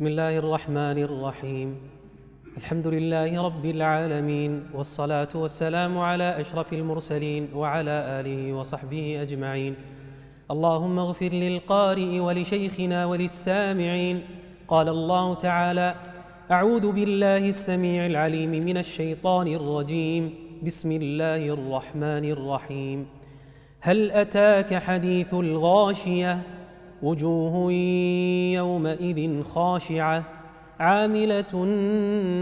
بسم الله الرحمن الرحيم. الحمد لله رب العالمين والصلاة والسلام على أشرف المرسلين وعلى آله وصحبه أجمعين. اللهم اغفر للقارئ ولشيخنا وللسامعين. قال الله تعالى أعوذ بالله السميع العليم من الشيطان الرجيم. بسم الله الرحمن الرحيم. هل أتاك حديث الغاشية؟ وجوه يومئذ خاشعة عاملة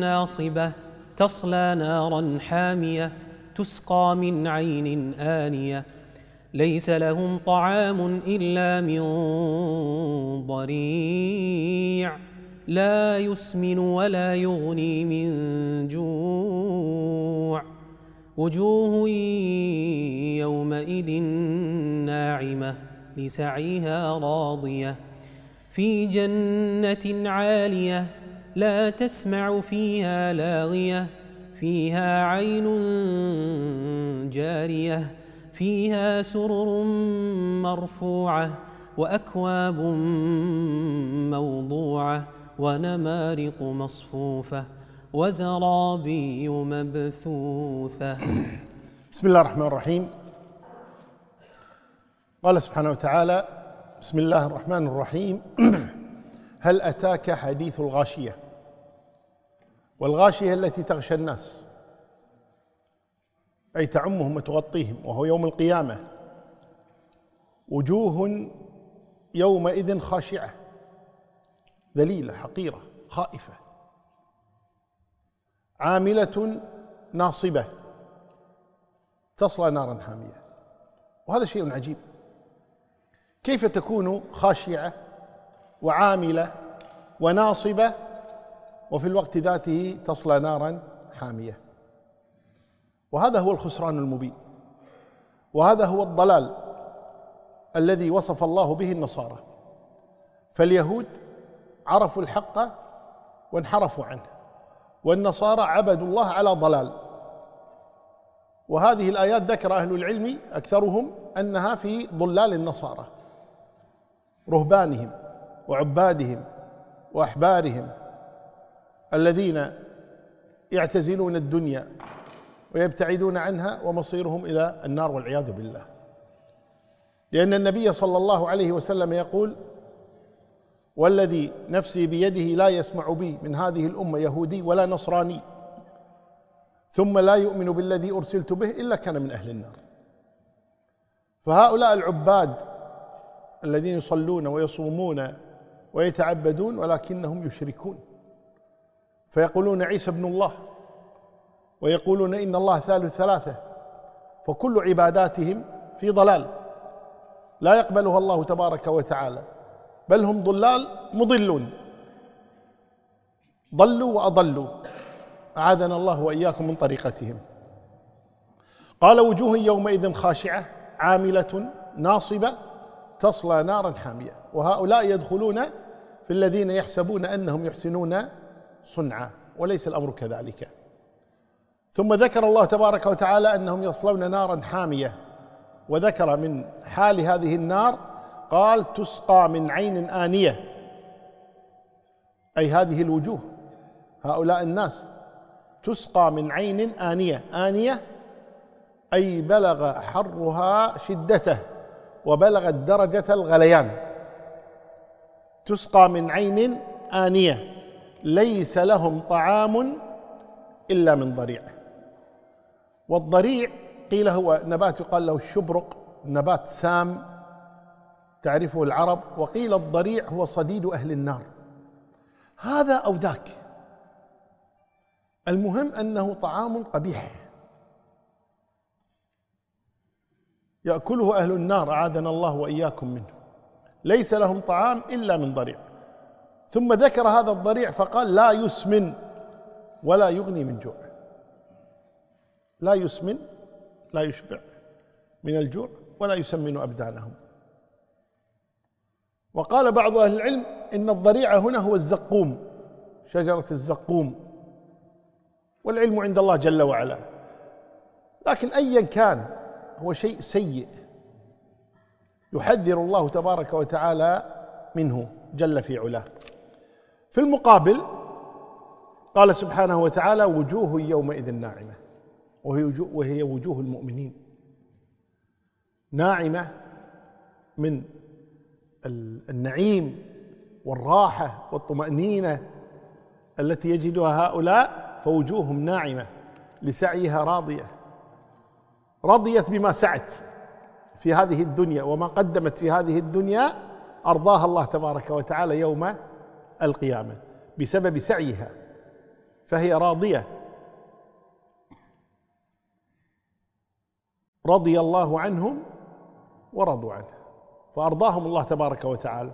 ناصبة تصلى نارا حامية تسقى من عين آنية. ليس لهم طعام إلا من ضريع لا يسمن ولا يغني من جوع. وجوه يومئذ ناعمة. لسعيها راضية. في جنة عالية لا تسمع فيها لاغية فيها عين جارية فيها سرر مرفوعة وأكواب موضوعة ونمارق مصفوفة وزرابي مبثوثة. بسم الله الرحمن الرحيم. قال سبحانه وتعالى بسم الله الرحمن الرحيم. هل أتاك حديث الغاشية؟ والغاشية التي تغشى الناس. أي تعمهم وتغطيهم وهو يوم القيامة. وجوه يومئذ خاشعة ذليلة حقيرة خائفة. عاملة ناصبة تصلى نارا حامية. وهذا شيء عجيب. كيف تكون خاشعة وعاملة وناصبة وفي الوقت ذاته تصلى نارا حامية؟ وهذا هو الخسران المبين. وهذا هو الضلال الذي وصف الله به النصارى. فاليهود عرفوا الحق وانحرفوا عنه والنصارى عبدوا الله على ضلال. وهذه الآيات ذكر أهل العلم أكثرهم أنها في ضلال النصارى. رهبانهم وعبادهم وأحبارهم الذين يعتزلون الدنيا ويبتعدون عنها ومصيرهم إلى النار والعياذ بالله. لأن النبي صلى الله عليه وسلم يقول والذي نفسي بيده لا يسمع بي من هذه الأمة يهودي ولا نصراني ثم لا يؤمن بالذي أرسلت به إلا كان من أهل النار. فهؤلاء العباد الذين يصلون ويصومون ويتعبدون ولكنهم يشركون. فيقولون عيسى ابن الله ويقولون إن الله ثالث ثلاثة فكل عباداتهم في ضلال لا يقبلها الله تبارك وتعالى بل هم ضلال مضلون. ضلوا وأضلوا أعاذنا الله وإياكم من طريقتهم. قال وجوه يومئذ خاشعة عاملة ناصبة تصلى نارا حامية. وهؤلاء يدخلون في الذين يحسبون أنهم يحسنون صنعا وليس الأمر كذلك. ثم ذكر الله تبارك وتعالى أنهم يصلون نارا حامية. وذكر من حال هذه النار قال تسقى من عين آنية. أي هذه الوجوه هؤلاء الناس. تسقى من عين آنية. آنية أي بلغ حرها شدته. وبلغت درجة الغليان. تسقى من عين آنية. ليس لهم طعام إلا من ضريع. والضريع قيل هو نبات يقال له الشبرق نبات سام. تعرفه العرب. وقيل الضريع هو صديد أهل النار. هذا أو ذاك. المهم أنه طعام قبيح. يأكله أهل النار اعاذنا الله وإياكم منه. ليس لهم طعام إلا من ضريع. ثم ذكر هذا الضريع فقال لا يسمن ولا يغني من جوع. لا يسمن لا يشبع من الجوع ولا يسمن أبدانهم. وقال بعض أهل العلم إن الضريع هنا هو الزقوم شجرة الزقوم. والعلم عند الله جل وعلا. لكن ايا كان هو شيء سيء يحذر الله تبارك وتعالى منه جل في علاه. في المقابل قال سبحانه وتعالى وجوه يومئذ ناعمة. وهي وجوه, وهي وجوه المؤمنين. ناعمة من النعيم والراحة والطمأنينة التي يجدها هؤلاء فوجوههم ناعمة لسعيها راضية. رضيت بما سعت في هذه الدنيا وما قدمت في هذه الدنيا أرضاها الله تبارك وتعالى يوم القيامة بسبب سعيها فهي راضية. رضي الله عنهم ورضوا عنه فأرضاهم الله تبارك وتعالى.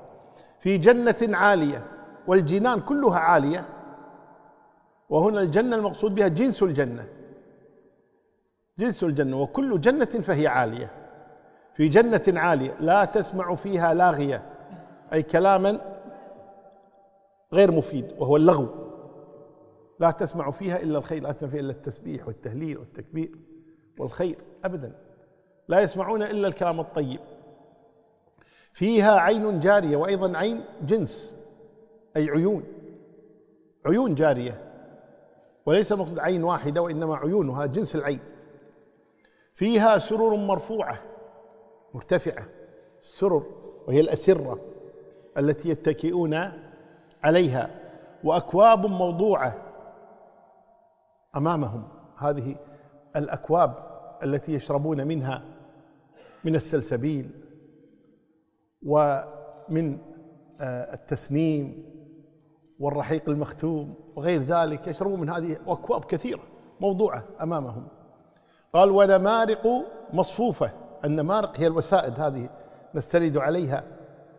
في جنة عالية والجنان كلها عالية وهنا الجنة المقصود بها جنس الجنة. جنس الجنة وكل جنة فهي عالية. في جنة عالية لا تسمع فيها لاغية. أي كلاما غير مفيد وهو اللغو. لا تسمع فيها إلا الخير لا تسمع فيها إلا التسبيح والتهليل والتكبير والخير ابدا. لا يسمعون إلا الكلام الطيب. فيها عين جارية وأيضا عين جنس أي عيون. عيون جارية. وليس المقصود عين واحدة وإنما عيون وهذا جنس العين. فيها سرر مرفوعة مرتفعة السرر وهي الأسرة التي يتكئون عليها وأكواب موضوعة أمامهم. هذه الأكواب التي يشربون منها من السلسبيل ومن آه، التسنيم والرحيق المختوم وغير ذلك يشربون من هذه أكواب كثيرة موضوعة أمامهم. قال ونمارق مصفوفة. النمارق هي الوسائد هذه نستند عليها.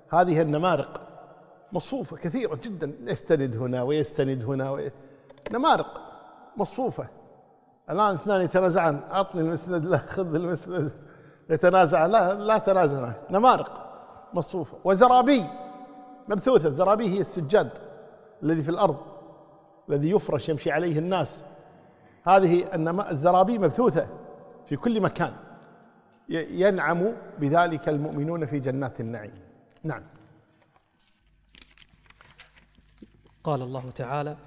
هذه النمارق مصفوفة. كثيره جدا يستند هنا ويستند هنا وي... نمارق مصفوفة. الآن اثنان يتنازعان. اعطني المسند لا خذ المسند. يتنازعان لا لا تنازع. نمارق مصفوفة. وزرابي مبثوثة. الزرابي هي السجاد الذي في الأرض الذي يفرش يمشي عليه الناس. هذه الزرابي مبثوثة. في كل مكان ينعم بذلك المؤمنون في جنات النعيم. نعم. قال الله تعالى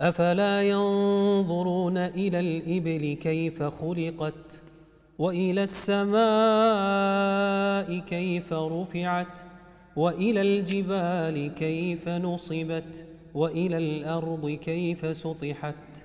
أفلا ينظرون إلى الإبل كيف خلقت وإلى السماء كيف رفعت وإلى الجبال كيف نصبت وإلى الأرض كيف سطحت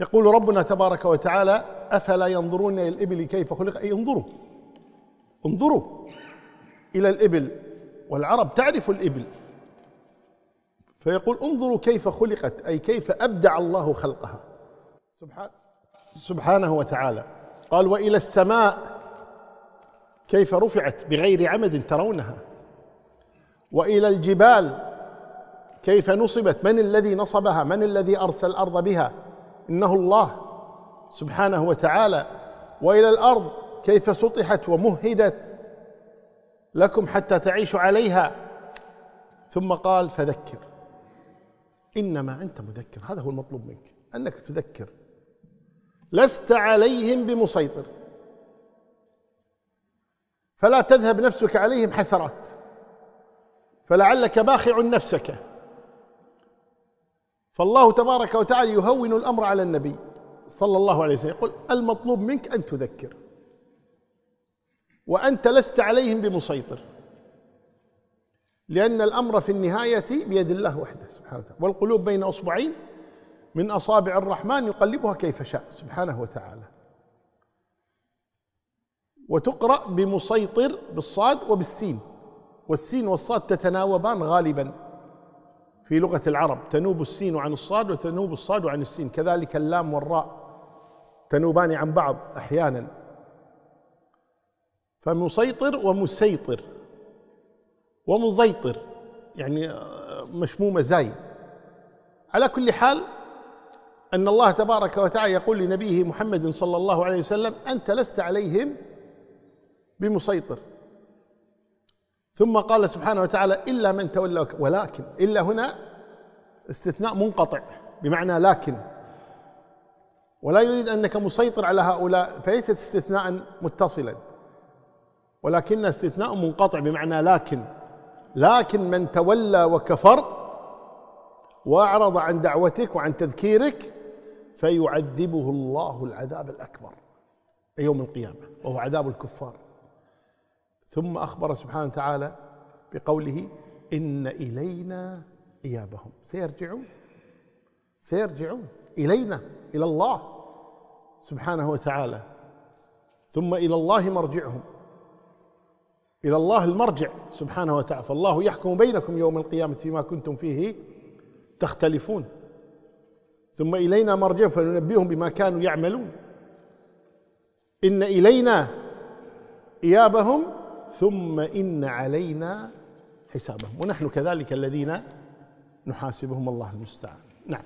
يقول ربنا تبارك وتعالى أفلا ينظرون إلى الإبل كيف خلق؟ أي انظروا انظروا إلى الإبل. والعرب تعرف الإبل. فيقول انظروا كيف خلقت أي كيف أبدع الله خلقها. سبحان سبحانه وتعالى. قال وإلى السماء كيف رفعت بغير عمد ترونها. وإلى الجبال كيف نصبت من الذي نصبها من الذي أرسل الأرض بها. إنه الله سبحانه وتعالى. وإلى الأرض كيف سطحت ومهدت لكم حتى تعيشوا عليها. ثم قال فذكر. إنما أنت مذكر. هذا هو المطلوب منك أنك تذكر. لست عليهم بمسيطر. فلا تذهب نفسك عليهم حسرات. فلعلك باخع نفسك. فالله تبارك وتعالى يهون الأمر على النبي صلى الله عليه وسلم. يقول المطلوب منك أن تذكر وأنت لست عليهم بمسيطر لأن الأمر في النهاية بيد الله وحده سبحانه وتعالى. والقلوب بين أصبعين من أصابع الرحمن يقلبها كيف شاء سبحانه وتعالى. وتقرأ بمسيطر بالصاد وبالسين والسين والصاد تتناوبان غالبا. في لغة العرب تنوب السين عن الصاد وتنوب الصاد عن السين. كذلك اللام والراء تنوبان عن بعض أحيانا. فمسيطر ومسيطر. ومزيطر يعني مشمومة زاي. على كل حال أن الله تبارك وتعالى يقول لنبيه محمد صلى الله عليه وسلم أنت لست عليهم بمسيطر. ثم قال سبحانه وتعالى إلا من تولى ولكن إلا هنا استثناء منقطع بمعنى لكن. ولا يريد أنك مسيطر على هؤلاء فليست استثناء متصلا. ولكن استثناء منقطع بمعنى لكن. لكن من تولى وكفر وأعرض عن دعوتك وعن تذكيرك فيعذبه الله العذاب الأكبر يوم القيامة وهو عذاب الكفار. ثم أخبر سبحانه وتعالى بقوله إن إلينا إيابهم. سيرجعون. سيرجعون إلينا إلى الله سبحانه وتعالى. ثم إلى الله مرجعهم. إلى الله المرجع سبحانه وتعالى. فالله يحكم بينكم يوم القيامة فيما كنتم فيه تختلفون. ثم إلينا مرجعهم فننبئهم بما كانوا يعملون. إن إلينا إيابهم ثم إن علينا حسابهم. ونحن كذلك الذين نحاسبهم. الله المستعان. نعم.